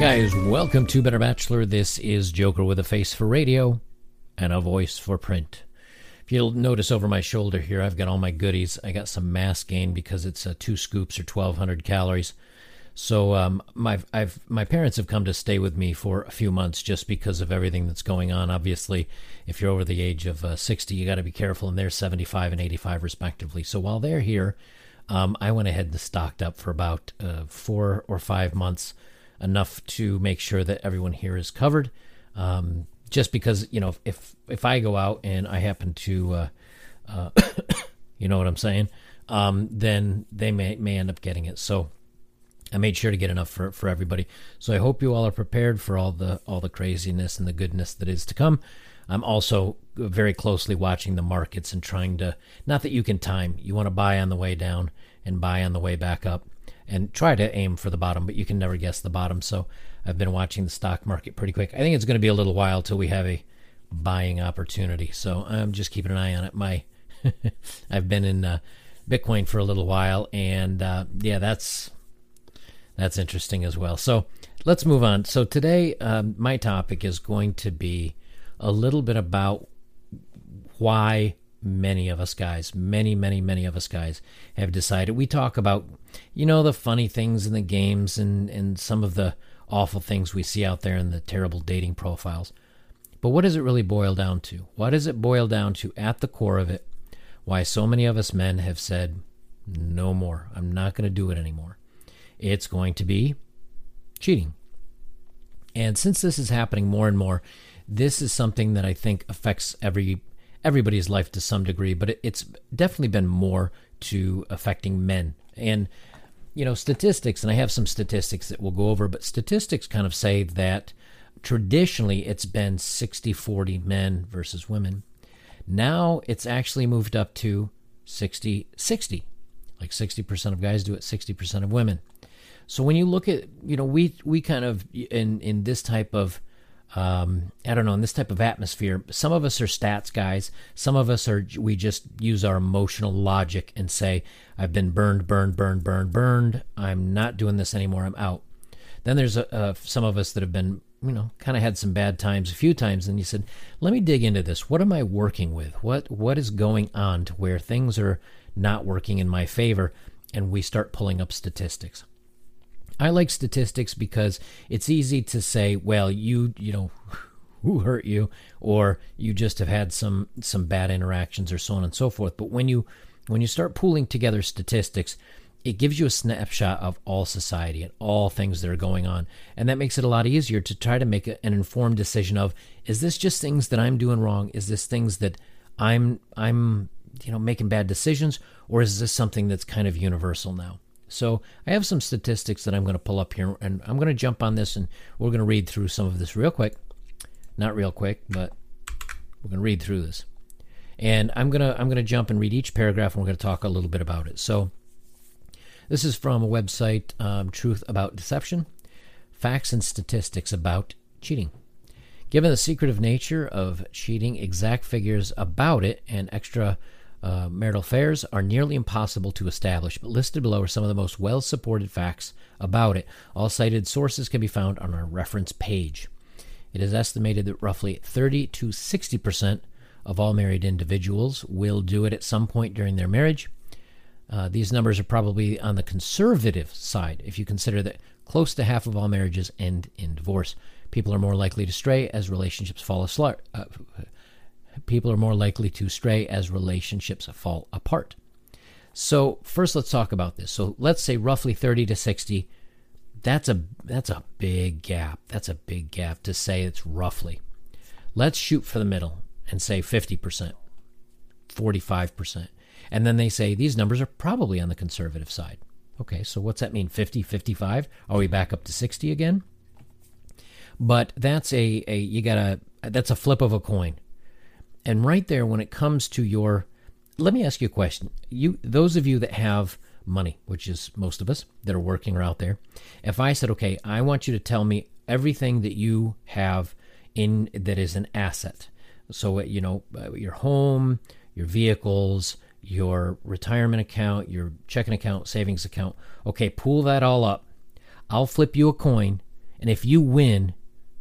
Guys, welcome to Better Bachelor. This is Joker with a face for radio and a voice for print. If you'll notice over my shoulder here, I've got all my goodies. I got some mass gain because it's uh, two scoops or 1,200 calories. So um, my I've my parents have come to stay with me for a few months just because of everything that's going on. Obviously, if you're over the age of uh, 60, you got to be careful, and they're 75 and 85 respectively. So while they're here, um, I went ahead and stocked up for about uh, four or five months, enough to make sure that everyone here is covered. Um, just because you know if if I go out and I happen to, uh, uh, you know what I'm saying, um, then they may may end up getting it. So I made sure to get enough for for everybody. So I hope you all are prepared for all the all the craziness and the goodness that is to come. I'm also very closely watching the markets and trying to not that you can time. You want to buy on the way down and buy on the way back up and try to aim for the bottom, but you can never guess the bottom. So I've been watching the stock market pretty quick. I think it's going to be a little while till we have a buying opportunity. So I'm just keeping an eye on it. My I've been in uh, Bitcoin for a little while, and uh, yeah, that's that's interesting as well. So let's move on. So today, um, my topic is going to be a little bit about why many of us guys, many, many, many of us guys have decided. We talk about, you know, the funny things in the games and, and some of the awful things we see out there in the terrible dating profiles. But what does it really boil down to? What does it boil down to at the core of it? Why so many of us men have said, no more. I'm not going to do it anymore. It's going to be cheating. And since this is happening more and more, this is something that I think affects every everybody's life to some degree, but it, it's definitely been more to affecting men. And you know, statistics, and I have some statistics that we'll go over, but statistics kind of say that traditionally it's been 60 40 men versus women. Now it's actually moved up to 60 60. Like 60% of guys do it, 60% of women. So when you look at, you know, we we kind of in in this type of um, I don't know, in this type of atmosphere, some of us are stats guys. Some of us are, we just use our emotional logic and say, I've been burned, burned, burned, burned, burned. I'm not doing this anymore. I'm out. Then there's a, uh, some of us that have been, you know, kind of had some bad times a few times. And you said, let me dig into this. What am I working with? What, what is going on to where things are not working in my favor? And we start pulling up statistics. I like statistics because it's easy to say, well, you, you know, who hurt you or you just have had some some bad interactions or so on and so forth. But when you when you start pooling together statistics, it gives you a snapshot of all society and all things that are going on. And that makes it a lot easier to try to make an informed decision of is this just things that I'm doing wrong? Is this things that I'm I'm you know making bad decisions or is this something that's kind of universal now? So I have some statistics that I'm going to pull up here, and I'm going to jump on this, and we're going to read through some of this real quick. Not real quick, but we're going to read through this, and I'm gonna I'm gonna jump and read each paragraph, and we're going to talk a little bit about it. So this is from a website, um, Truth About Deception, facts and statistics about cheating. Given the secretive nature of cheating, exact figures about it and extra uh, marital affairs are nearly impossible to establish, but listed below are some of the most well supported facts about it. All cited sources can be found on our reference page. It is estimated that roughly 30 to 60 percent of all married individuals will do it at some point during their marriage. Uh, these numbers are probably on the conservative side if you consider that close to half of all marriages end in divorce. People are more likely to stray as relationships fall asleep. Uh, people are more likely to stray as relationships fall apart. So, first let's talk about this. So, let's say roughly 30 to 60 that's a that's a big gap. That's a big gap to say it's roughly. Let's shoot for the middle and say 50%, 45%. And then they say these numbers are probably on the conservative side. Okay, so what's that mean? 50, 55? Are we back up to 60 again? But that's a, a you got to that's a flip of a coin. And right there, when it comes to your, let me ask you a question. You, those of you that have money, which is most of us that are working or out there, if I said, okay, I want you to tell me everything that you have in that is an asset. So you know uh, your home, your vehicles, your retirement account, your checking account, savings account. Okay, pool that all up. I'll flip you a coin, and if you win,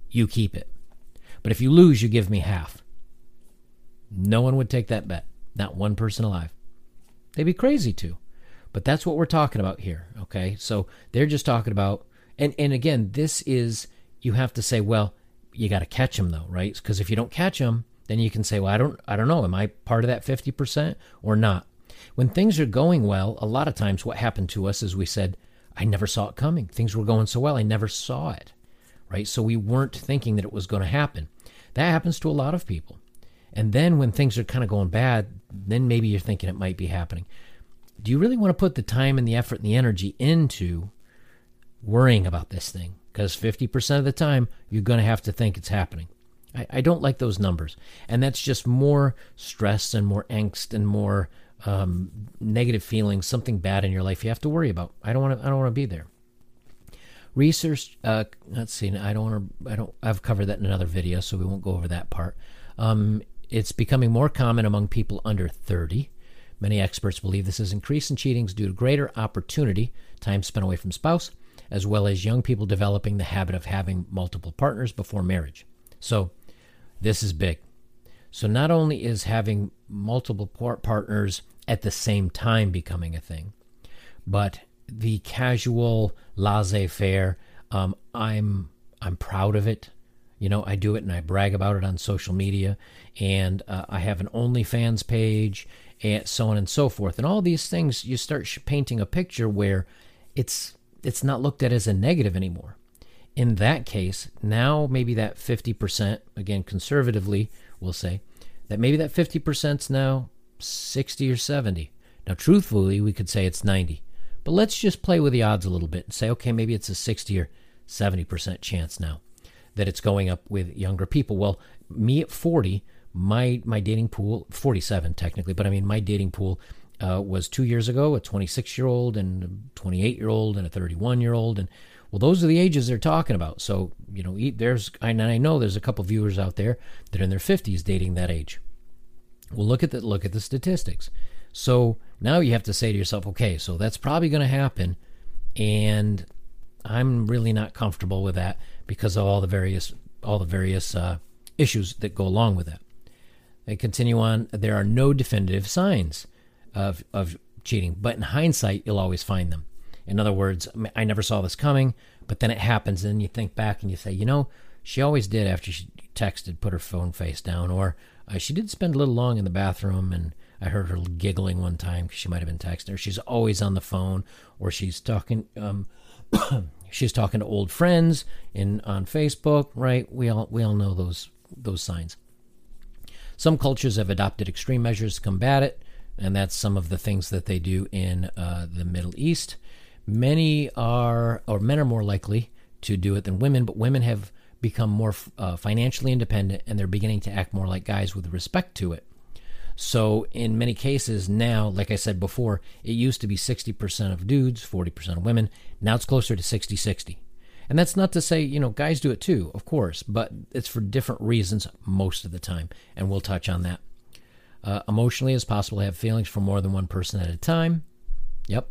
you keep it. But if you lose, you give me half. No one would take that bet. Not one person alive. They'd be crazy to. But that's what we're talking about here. Okay. So they're just talking about, and, and again, this is, you have to say, well, you got to catch them though, right? Because if you don't catch them, then you can say, well, I don't, I don't know. Am I part of that 50% or not? When things are going well, a lot of times what happened to us is we said, I never saw it coming. Things were going so well. I never saw it, right? So we weren't thinking that it was going to happen. That happens to a lot of people. And then when things are kind of going bad, then maybe you're thinking it might be happening. Do you really want to put the time and the effort and the energy into worrying about this thing? Because 50% of the time, you're going to have to think it's happening. I, I, don't like those numbers. And that's just more stress and more angst and more um, negative feelings, something bad in your life you have to worry about. I don't want to. I don't want to be there. Research. Uh, let's see. I don't want to. I don't. I've covered that in another video, so we won't go over that part. Um, it's becoming more common among people under 30. Many experts believe this is increase in cheatings due to greater opportunity, time spent away from spouse, as well as young people developing the habit of having multiple partners before marriage. So, this is big. So, not only is having multiple partners at the same time becoming a thing, but the casual laissez-faire, um, I'm I'm proud of it. You know, I do it and I brag about it on social media, and uh, I have an OnlyFans page, and so on and so forth. And all these things, you start painting a picture where it's it's not looked at as a negative anymore. In that case, now maybe that 50%, again, conservatively, we'll say, that maybe that 50% is now 60 or 70. Now, truthfully, we could say it's 90. But let's just play with the odds a little bit and say, okay, maybe it's a 60 or 70% chance now that it's going up with younger people. Well, me at 40, my my dating pool, 47 technically, but I mean my dating pool uh, was two years ago, a 26 year old and a 28 year old and a 31 year old, and well, those are the ages they're talking about. So you know, there's and I know there's a couple viewers out there that are in their 50s dating that age. Well, look at the look at the statistics. So now you have to say to yourself, okay, so that's probably going to happen, and I'm really not comfortable with that because of all the various all the various uh, issues that go along with that. They continue on. There are no definitive signs of of cheating, but in hindsight, you'll always find them. In other words, I never saw this coming, but then it happens, and you think back and you say, you know, she always did after she texted, put her phone face down, or uh, she did spend a little long in the bathroom, and I heard her giggling one time because she might have been texting, or she's always on the phone, or she's talking. Um, she's talking to old friends in on Facebook, right? We all we all know those those signs. Some cultures have adopted extreme measures to combat it, and that's some of the things that they do in uh, the Middle East. Many are, or men are more likely to do it than women, but women have become more uh, financially independent and they're beginning to act more like guys with respect to it. So, in many cases now, like I said before, it used to be 60% of dudes, 40% of women. Now it's closer to 60 60. And that's not to say, you know, guys do it too, of course, but it's for different reasons most of the time. And we'll touch on that. Uh, emotionally, it's possible have feelings for more than one person at a time. Yep.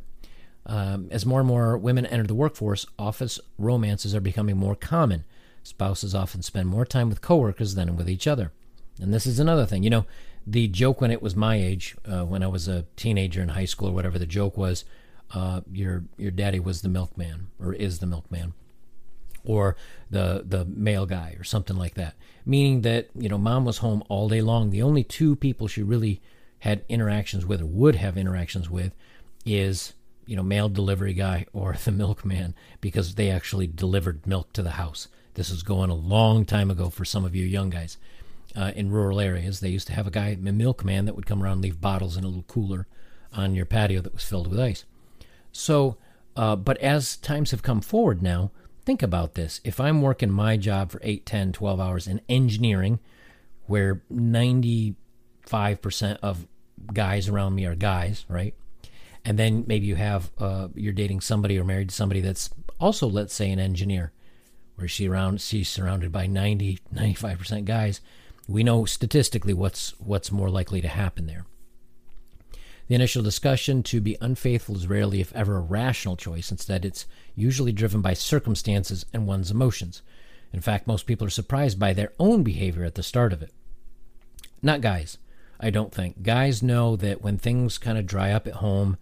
Um, as more and more women enter the workforce, office romances are becoming more common. Spouses often spend more time with coworkers than with each other. And this is another thing. You know, the joke when it was my age, uh, when I was a teenager in high school or whatever, the joke was, uh, your your daddy was the milkman or is the milkman, or the the mail guy or something like that. Meaning that you know mom was home all day long. The only two people she really had interactions with or would have interactions with is you know mail delivery guy or the milkman because they actually delivered milk to the house. This is going a long time ago for some of you young guys uh, in rural areas. They used to have a guy, a milkman, that would come around and leave bottles in a little cooler on your patio that was filled with ice. So, uh, but as times have come forward now, think about this. If I'm working my job for 8, 10, 12 hours in engineering, where 95% of guys around me are guys, right? And then maybe you have, uh, you're dating somebody or married to somebody that's also, let's say, an engineer, where she around, she's surrounded by 90, 95% guys we know statistically what's what's more likely to happen there. The initial discussion to be unfaithful is rarely, if ever, a rational choice. Instead, it's usually driven by circumstances and one's emotions. In fact, most people are surprised by their own behavior at the start of it. Not guys, I don't think. Guys know that when things kind of dry up at home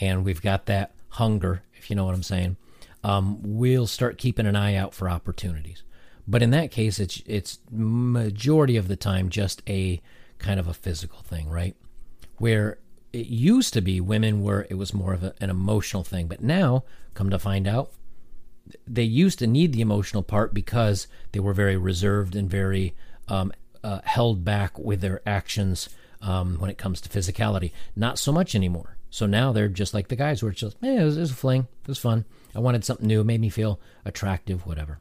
and we've got that hunger, if you know what I'm saying, um, we'll start keeping an eye out for opportunities. But in that case, it's it's majority of the time just a kind of a physical thing, right? Where it used to be women were it was more of a, an emotional thing. But now come to find out they used to need the emotional part because they were very reserved and very um, uh, held back with their actions um, when it comes to physicality. Not so much anymore. So now they're just like the guys where it's just hey, it was, it was a fling. It was fun. I wanted something new. Made me feel attractive whatever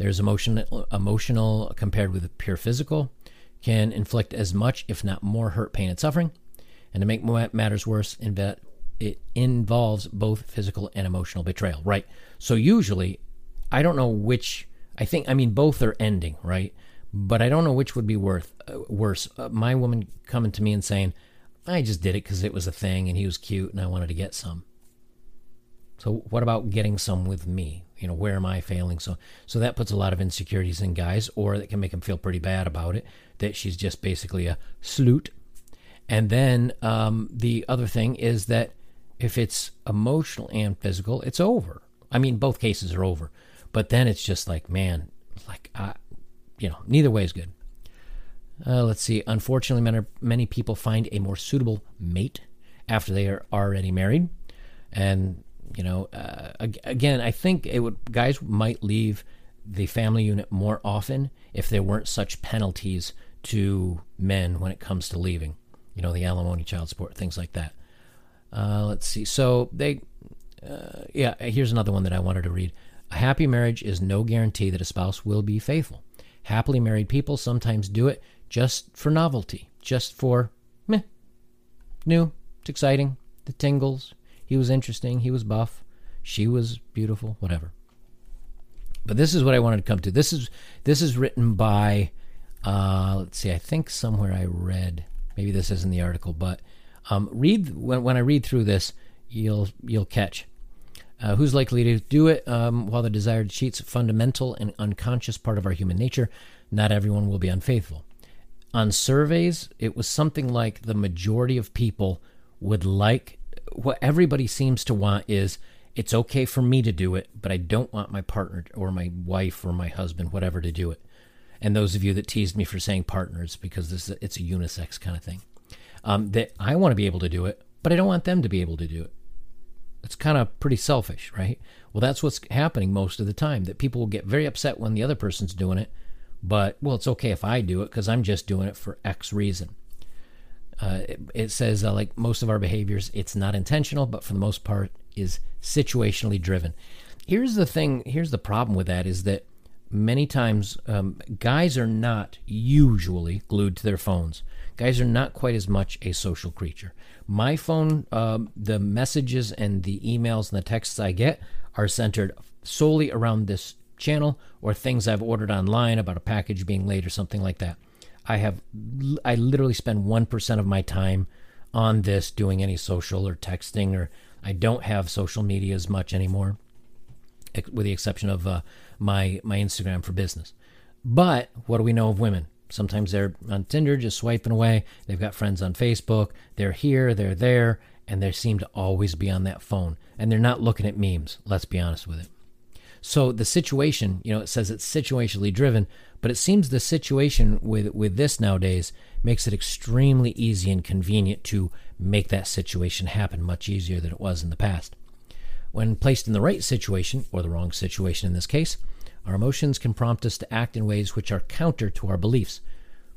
there's emotion, emotional compared with pure physical can inflict as much, if not more, hurt, pain, and suffering. And to make matters worse, it involves both physical and emotional betrayal, right? So usually, I don't know which. I think I mean both are ending, right? But I don't know which would be worth uh, worse. Uh, my woman coming to me and saying, "I just did it because it was a thing and he was cute and I wanted to get some." So what about getting some with me? You know, where am I failing? So so that puts a lot of insecurities in guys, or that can make them feel pretty bad about it. That she's just basically a sloot. And then um, the other thing is that if it's emotional and physical, it's over. I mean, both cases are over. But then it's just like, man, like, uh, you know, neither way is good. Uh, let's see. Unfortunately, many, many people find a more suitable mate after they are already married. And you know, uh, again, I think it would guys might leave the family unit more often if there weren't such penalties to men when it comes to leaving. You know, the alimony, child support, things like that. Uh, let's see. So they, uh, yeah. Here's another one that I wanted to read. A happy marriage is no guarantee that a spouse will be faithful. Happily married people sometimes do it just for novelty, just for meh, new, it's exciting, the tingles, he was interesting. He was buff. She was beautiful. Whatever. But this is what I wanted to come to. This is this is written by. Uh, let's see. I think somewhere I read. Maybe this isn't the article, but um, read when when I read through this, you'll you'll catch. Uh, who's likely to do it? Um, while the desire to cheat's a fundamental and unconscious part of our human nature, not everyone will be unfaithful. On surveys, it was something like the majority of people would like what everybody seems to want is it's okay for me to do it, but I don't want my partner or my wife or my husband, whatever, to do it. And those of you that teased me for saying partners because this it's a unisex kind of thing, um, that I want to be able to do it, but I don't want them to be able to do it. It's kind of pretty selfish, right? Well, that's what's happening most of the time. That people will get very upset when the other person's doing it, but well, it's okay if I do it because I'm just doing it for X reason. Uh, it, it, says uh, like most of our behaviors, it's not intentional, but for the most part is situationally driven. Here's the thing. Here's the problem with that is that many times um, guys are not usually glued to their phones. Guys are not quite as much a social creature. My phone, um, the messages and the emails and the texts I get are centered solely around this channel or things I've ordered online about a package being late or something like that. I have I literally spend 1% of my time on this doing any social or texting or I don't have social media as much anymore with the exception of uh, my my Instagram for business. But what do we know of women? Sometimes they're on Tinder just swiping away. They've got friends on Facebook. They're here, they're there, and they seem to always be on that phone. And they're not looking at memes, let's be honest with it. So the situation, you know, it says it's situationally driven, but it seems the situation with with this nowadays makes it extremely easy and convenient to make that situation happen much easier than it was in the past. When placed in the right situation, or the wrong situation in this case, our emotions can prompt us to act in ways which are counter to our beliefs.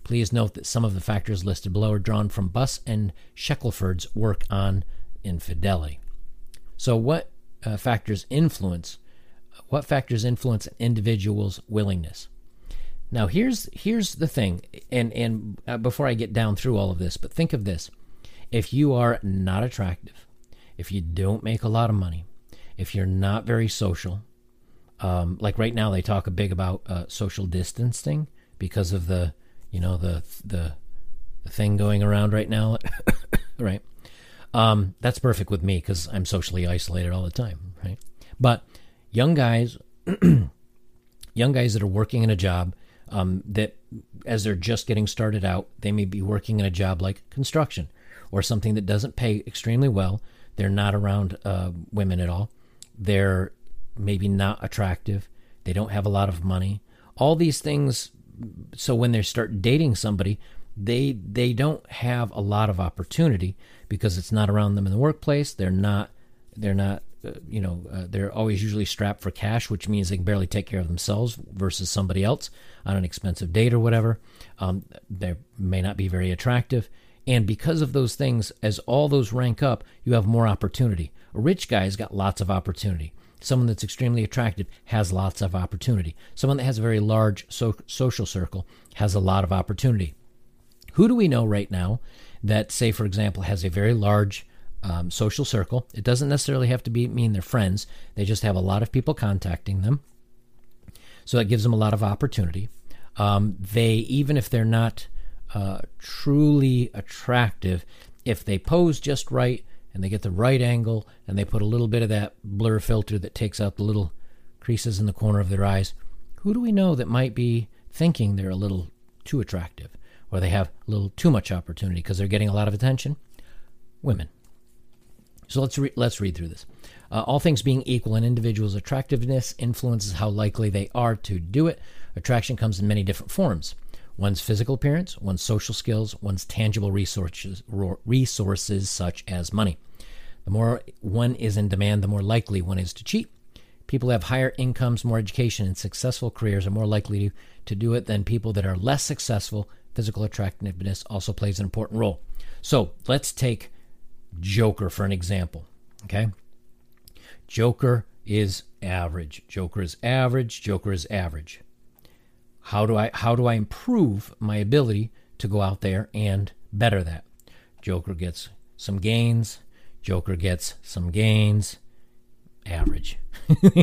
Please note that some of the factors listed below are drawn from Buss and Shackelford's work on infidelity. So, what uh, factors influence what factors influence an individual's willingness? Now, here's here's the thing, and and uh, before I get down through all of this, but think of this: if you are not attractive, if you don't make a lot of money, if you're not very social, um, like right now they talk a big about uh, social distancing because of the you know the the, the thing going around right now right? Um, that's perfect with me because I'm socially isolated all the time, right? But young guys, young guys that are working in a job um, that, as they're just getting started out, they may be working in a job like construction or something that doesn't pay extremely well. They're not around uh, women at all. They're maybe not attractive. They don't have a lot of money. All these things. So when they start dating somebody, they they don't have a lot of opportunity because it's not around them in the workplace. They're not they're not you know uh, they're always usually strapped for cash, which means they can barely take care of themselves versus somebody else on an expensive date or whatever. Um, they may not be very attractive, and because of those things, as all those rank up, you have more opportunity. A rich guy's got lots of opportunity. Someone that's extremely attractive has lots of opportunity. Someone that has a very large so- social circle has a lot of opportunity. Who do we know right now that, say, for example, has a very large um, social circle? It doesn't necessarily have to be mean they're friends. They just have a lot of people contacting them, so that gives them a lot of opportunity. Um, they even if they're not uh, truly attractive, if they pose just right and they get the right angle and they put a little bit of that blur filter that takes out the little creases in the corner of their eyes, who do we know that might be thinking they're a little too attractive? or they have a little too much opportunity because they're getting a lot of attention? Women. So let's re- let's read through this. Uh, all things being equal, an individual's attractiveness influences how likely they are to do it. Attraction comes in many different forms: one's physical appearance, one's social skills, one's tangible resources, resources such as money. The more one is in demand, the more likely one is to cheat. People who have higher incomes, more education, and successful careers are more likely to, to do it than people that are less successful physical attractiveness also plays an important role. So let's take Joker for an example. Okay. Joker is average. Joker is average. Joker is average. How do I how do I improve my ability to go out there and better that? Joker gets some gains. Joker gets some gains. Average.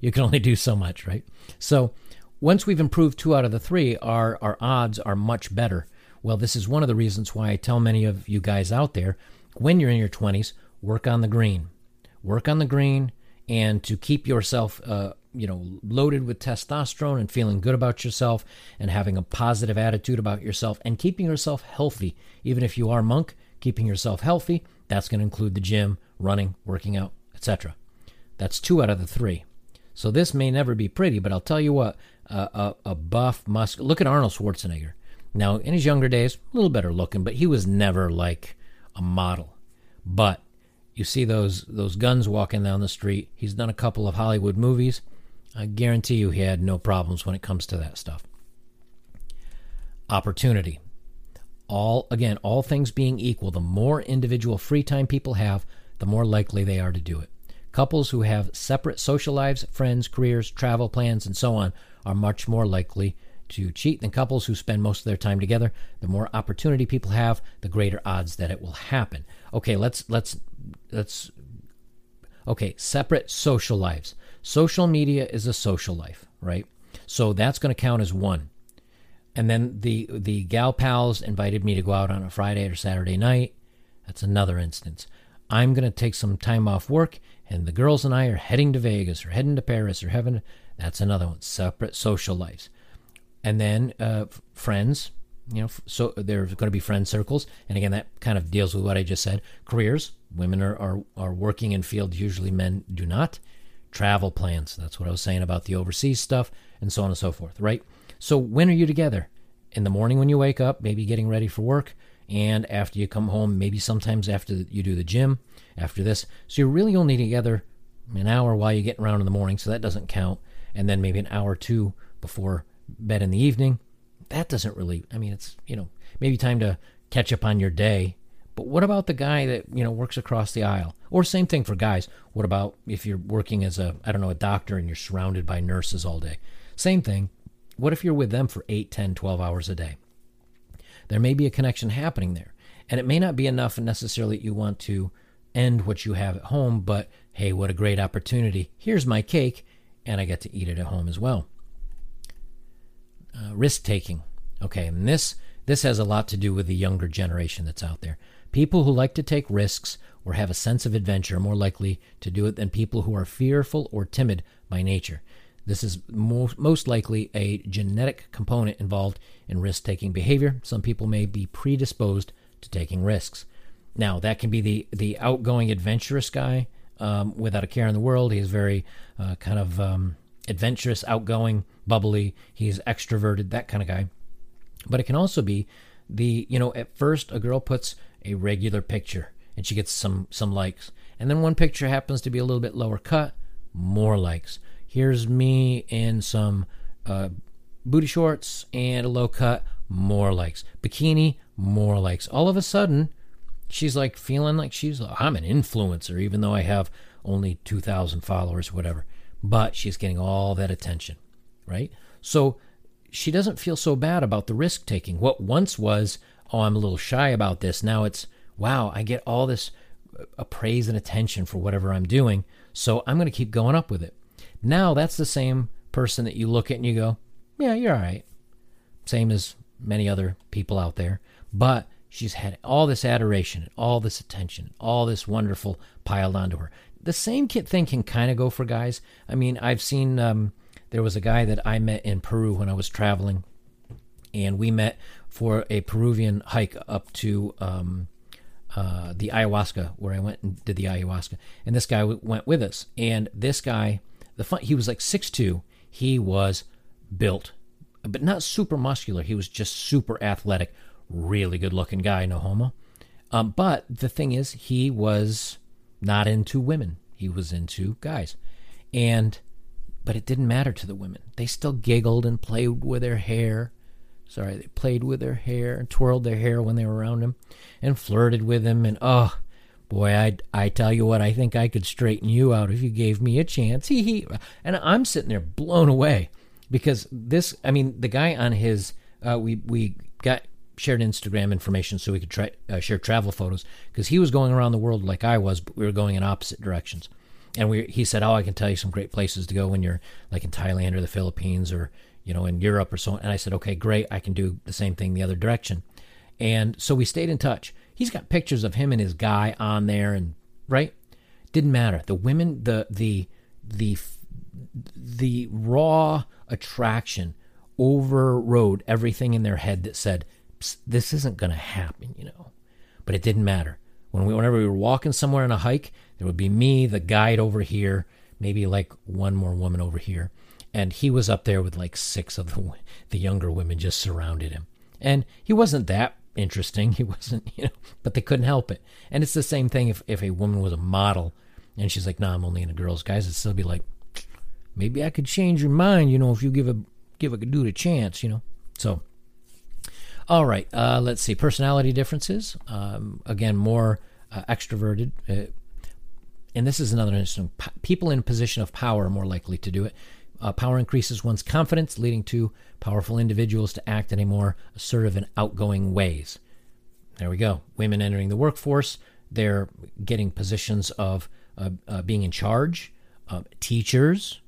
you can only do so much, right? So once we've improved two out of the three, our, our odds are much better. Well, this is one of the reasons why I tell many of you guys out there when you're in your 20s, work on the green. Work on the green, and to keep yourself, uh, you know, loaded with testosterone and feeling good about yourself and having a positive attitude about yourself and keeping yourself healthy. Even if you are monk, keeping yourself healthy, that's going to include the gym, running, working out, etc. That's two out of the three. So this may never be pretty, but I'll tell you what, a, a buff, musk. Look at Arnold Schwarzenegger. Now, in his younger days, a little better looking, but he was never like a model. But you see those those guns walking down the street. He's done a couple of Hollywood movies. I guarantee you he had no problems when it comes to that stuff. Opportunity. All again, all things being equal, the more individual free time people have, the more likely they are to do it. Couples who have separate social lives, friends, careers, travel plans, and so on are much more likely to cheat than couples who spend most of their time together. The more opportunity people have, the greater odds that it will happen. Okay, let's let's let's okay, separate social lives. Social media is a social life, right? So that's going to count as one. And then the the gal pals invited me to go out on a Friday or Saturday night. That's another instance. I'm going to take some time off work and the girls and I are heading to Vegas or heading to Paris or heaven. that's another one. Separate social lives. And then uh, friends, you know, so there's going to be friend circles. And again, that kind of deals with what I just said. Careers, women are, are, are working in fields usually men do not. Travel plans, that's what I was saying about the overseas stuff, and so on and so forth, right? So when are you together? In the morning when you wake up, maybe getting ready for work, and after you come home, maybe sometimes after you do the gym, after this. So you're really only together an hour while you get around in the morning, so that doesn't count and then maybe an hour or two before bed in the evening. That doesn't really, I mean, it's, you know, maybe time to catch up on your day. But what about the guy that, you know, works across the aisle? Or same thing for guys. What about if you're working as a, I don't know, a doctor and you're surrounded by nurses all day? Same thing. What if you're with them for 8, 10, 12 hours a day? There may be a connection happening there. And it may not be enough and necessarily that you want to end what you have at home, but hey, what a great opportunity. Here's my cake and I get to eat it at home as well. Uh, risk taking. Okay, and this This has a lot to do with the younger generation that's out there. People who like to take risks or have a sense of adventure are more likely to do it than people who are fearful or timid by nature. This is most likely a genetic component involved in risk taking behavior. Some people may be predisposed to taking risks. Now, that can be the, the outgoing, adventurous guy um, without a care in the world. He is very uh, kind of um, adventurous, outgoing, bubbly. He's extroverted, that kind of guy. But it can also be the, you know, at first a girl puts a regular picture and she gets some some likes. And then one picture happens to be a little bit lower cut, more likes. Here's me in some uh, booty shorts and a low cut, more likes. Bikini, more likes. All of a sudden, she's like feeling like she's I'm an influencer, even though I have only 2,000 followers, whatever. But she's getting all that attention, right? So she doesn't feel so bad about the risk taking. What once was, oh, I'm a little shy about this. Now it's, wow, I get all this uh, praise and attention for whatever I'm doing. So I'm going to keep going up with it. Now that's the same person that you look at and you go, yeah, you're all right. Same as many other people out there. But she's had all this adoration, all this attention, all this wonderful piled onto her. The same thing can kind of go for guys. I mean, I've seen um, there was a guy that I met in Peru when I was traveling, and we met for a Peruvian hike up to um, uh, the ayahuasca, where I went and did the ayahuasca. And this guy went with us. And this guy, the fun, he was like six two. He was built, but not super muscular. He was just super athletic, really good looking guy, no homo. Um, but the thing is, he was not into women. He was into guys. And but it didn't matter to the women. They still giggled and played with their hair. Sorry, they played with their hair and twirled their hair when they were around him and flirted with him and oh boy, I I tell you what, I think I could straighten you out if you gave me a chance. He he and I'm sitting there blown away because this I mean, the guy on his uh, we we got shared Instagram information so we could try, uh, share travel photos because he was going around the world like I was, but we were going in opposite directions. And we, he said, "Oh, I can tell you some great places to go when you're like in Thailand or the Philippines or you know in Europe or so." On. And I said, "Okay, great. I can do the same thing the other direction." And so we stayed in touch. He's got pictures of him and his guy on there, and right, didn't matter. The women, the the the the raw attraction overrode everything in their head that said this isn't going to happen, you know. But it didn't matter. When we, whenever we were walking somewhere on a hike, there would be me, the guide over here, maybe like one more woman over here, and he was up there with like six of the the younger women just surrounded him. And he wasn't that interesting. He wasn't, you know, but they couldn't help it. And it's the same thing if if a woman was a model and she's like, "No, nah, I'm only into girls." Guys It'd still be like, "Maybe I could change your mind, you know, if you give a give a dude a chance, you know." So all right, uh, let's see. Personality differences. Um, again, more uh, extroverted. Uh, and this is another interesting. P- people in a position of power are more likely to do it. Uh, power increases one's confidence, leading to powerful individuals to act in a more assertive and outgoing ways. There we go. Women entering the workforce, they're getting positions of uh, uh, being in charge. teachers,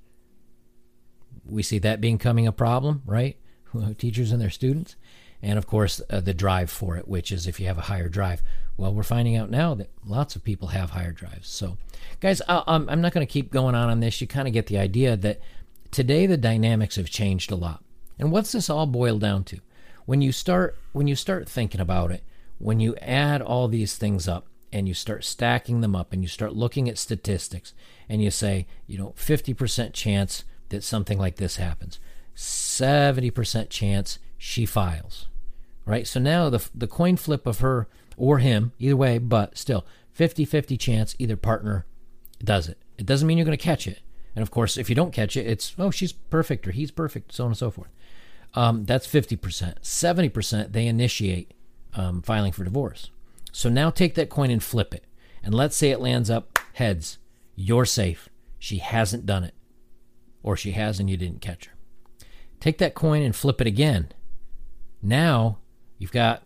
we see that becoming a problem, right? Teachers and their students and of course uh, the drive for it, which is if you have a higher drive. Well, we're finding out now that lots of people have higher drives. So, guys, I, I'm, I'm not going to keep going on on this. You kind of get the idea that today the dynamics have changed a lot. And what's this all boiled down to? When you start when you start thinking about it, when you add all these things up and you start stacking them up and you start looking at statistics and you say, you know, 50% chance that something like this happens. 70% chance she files. Right? So now the the coin flip of her or him, either way, but still 50-50 chance either partner does it. It doesn't mean you're going to catch it. And of course, if you don't catch it, it's oh she's perfect or he's perfect, so on and so forth. Um, that's 50%. 70% they initiate um, filing for divorce. So now take that coin and flip it. And let's say it lands up heads. You're safe. She hasn't done it. Or she has and you didn't catch her. Take that coin and flip it again. Now you've got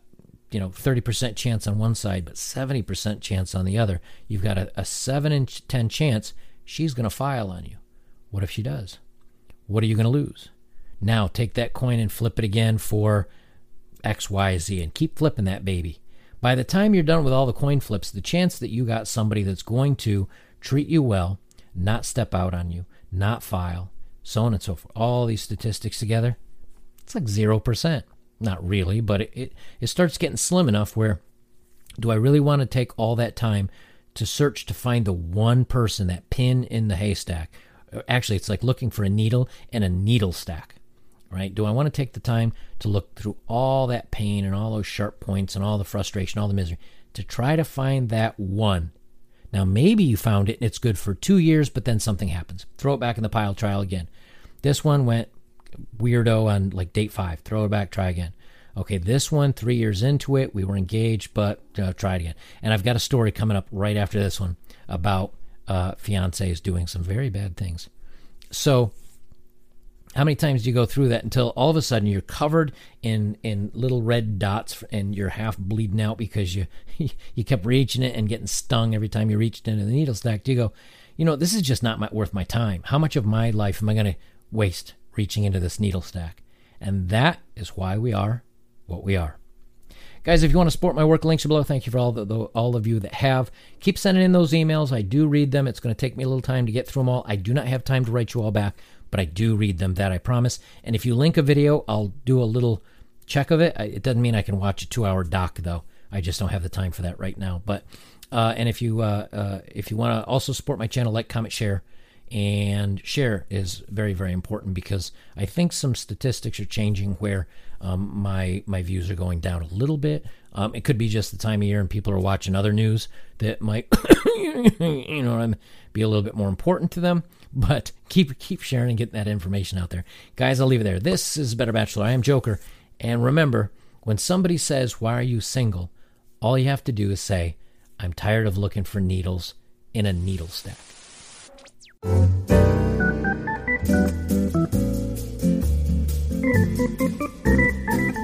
you know 30% chance on one side but 70% chance on the other you've got a, a 7 in 10 chance she's going to file on you what if she does what are you going to lose now take that coin and flip it again for X, Y, Z, and keep flipping that baby. By the time you're done with all the coin flips, the chance that you got somebody that's going to treat you well, not step out on you, not file, so on and so forth, all these statistics together, it's like 0%. Not really, but it, it, it starts getting slim enough where do I really want to take all that time to search to find the one person, that pin in the haystack? Uh, actually, it's like looking for a needle in a needle stack, right? Do I want to take the time to look through all that pain and all those sharp points and all the frustration, all the misery, to try to find that one? Now, maybe you found it and it's good for two years, but then something happens. Throw it back in the pile, trial again. This one went weirdo on like date five. Throw it back, try again. Okay, this one, three years into it, we were engaged, but uh, try it again. And I've got a story coming up right after this one about uh, fiancés doing some very bad things. So, how many times do you go through that until all of a sudden you're covered in in little red dots and you're half bleeding out because you you kept reaching it and getting stung every time you reached into the needle stack? Do you go, you know, this is just not my, worth my time. How much of my life am I going to waste reaching into this needle stack? And that is why we are what we are. Guys, if you want to support my work, links are below. Thank you for all the, the, all of you that have. Keep sending in those emails. I do read them. It's going to take me a little time to get through them all. I do not have time to write you all back, but I do read them. That I promise. And if you link a video, I'll do a little check of it. It doesn't mean I can watch a two-hour doc though. I just don't have the time for that right now. But uh, and if you uh, uh, if you want to also support my channel, like, comment, share and share is very very important because I think some statistics are changing where um, my my views are going down a little bit. Um, it could be just the time of year and people are watching other news that might you know be a little bit more important to them. But keep keep sharing and getting that information out there, guys. I'll leave it there. This is Better Bachelor. I am Joker, and remember when somebody says why are you single, all you have to do is say I'm tired of looking for needles in a needle stack. Thank you.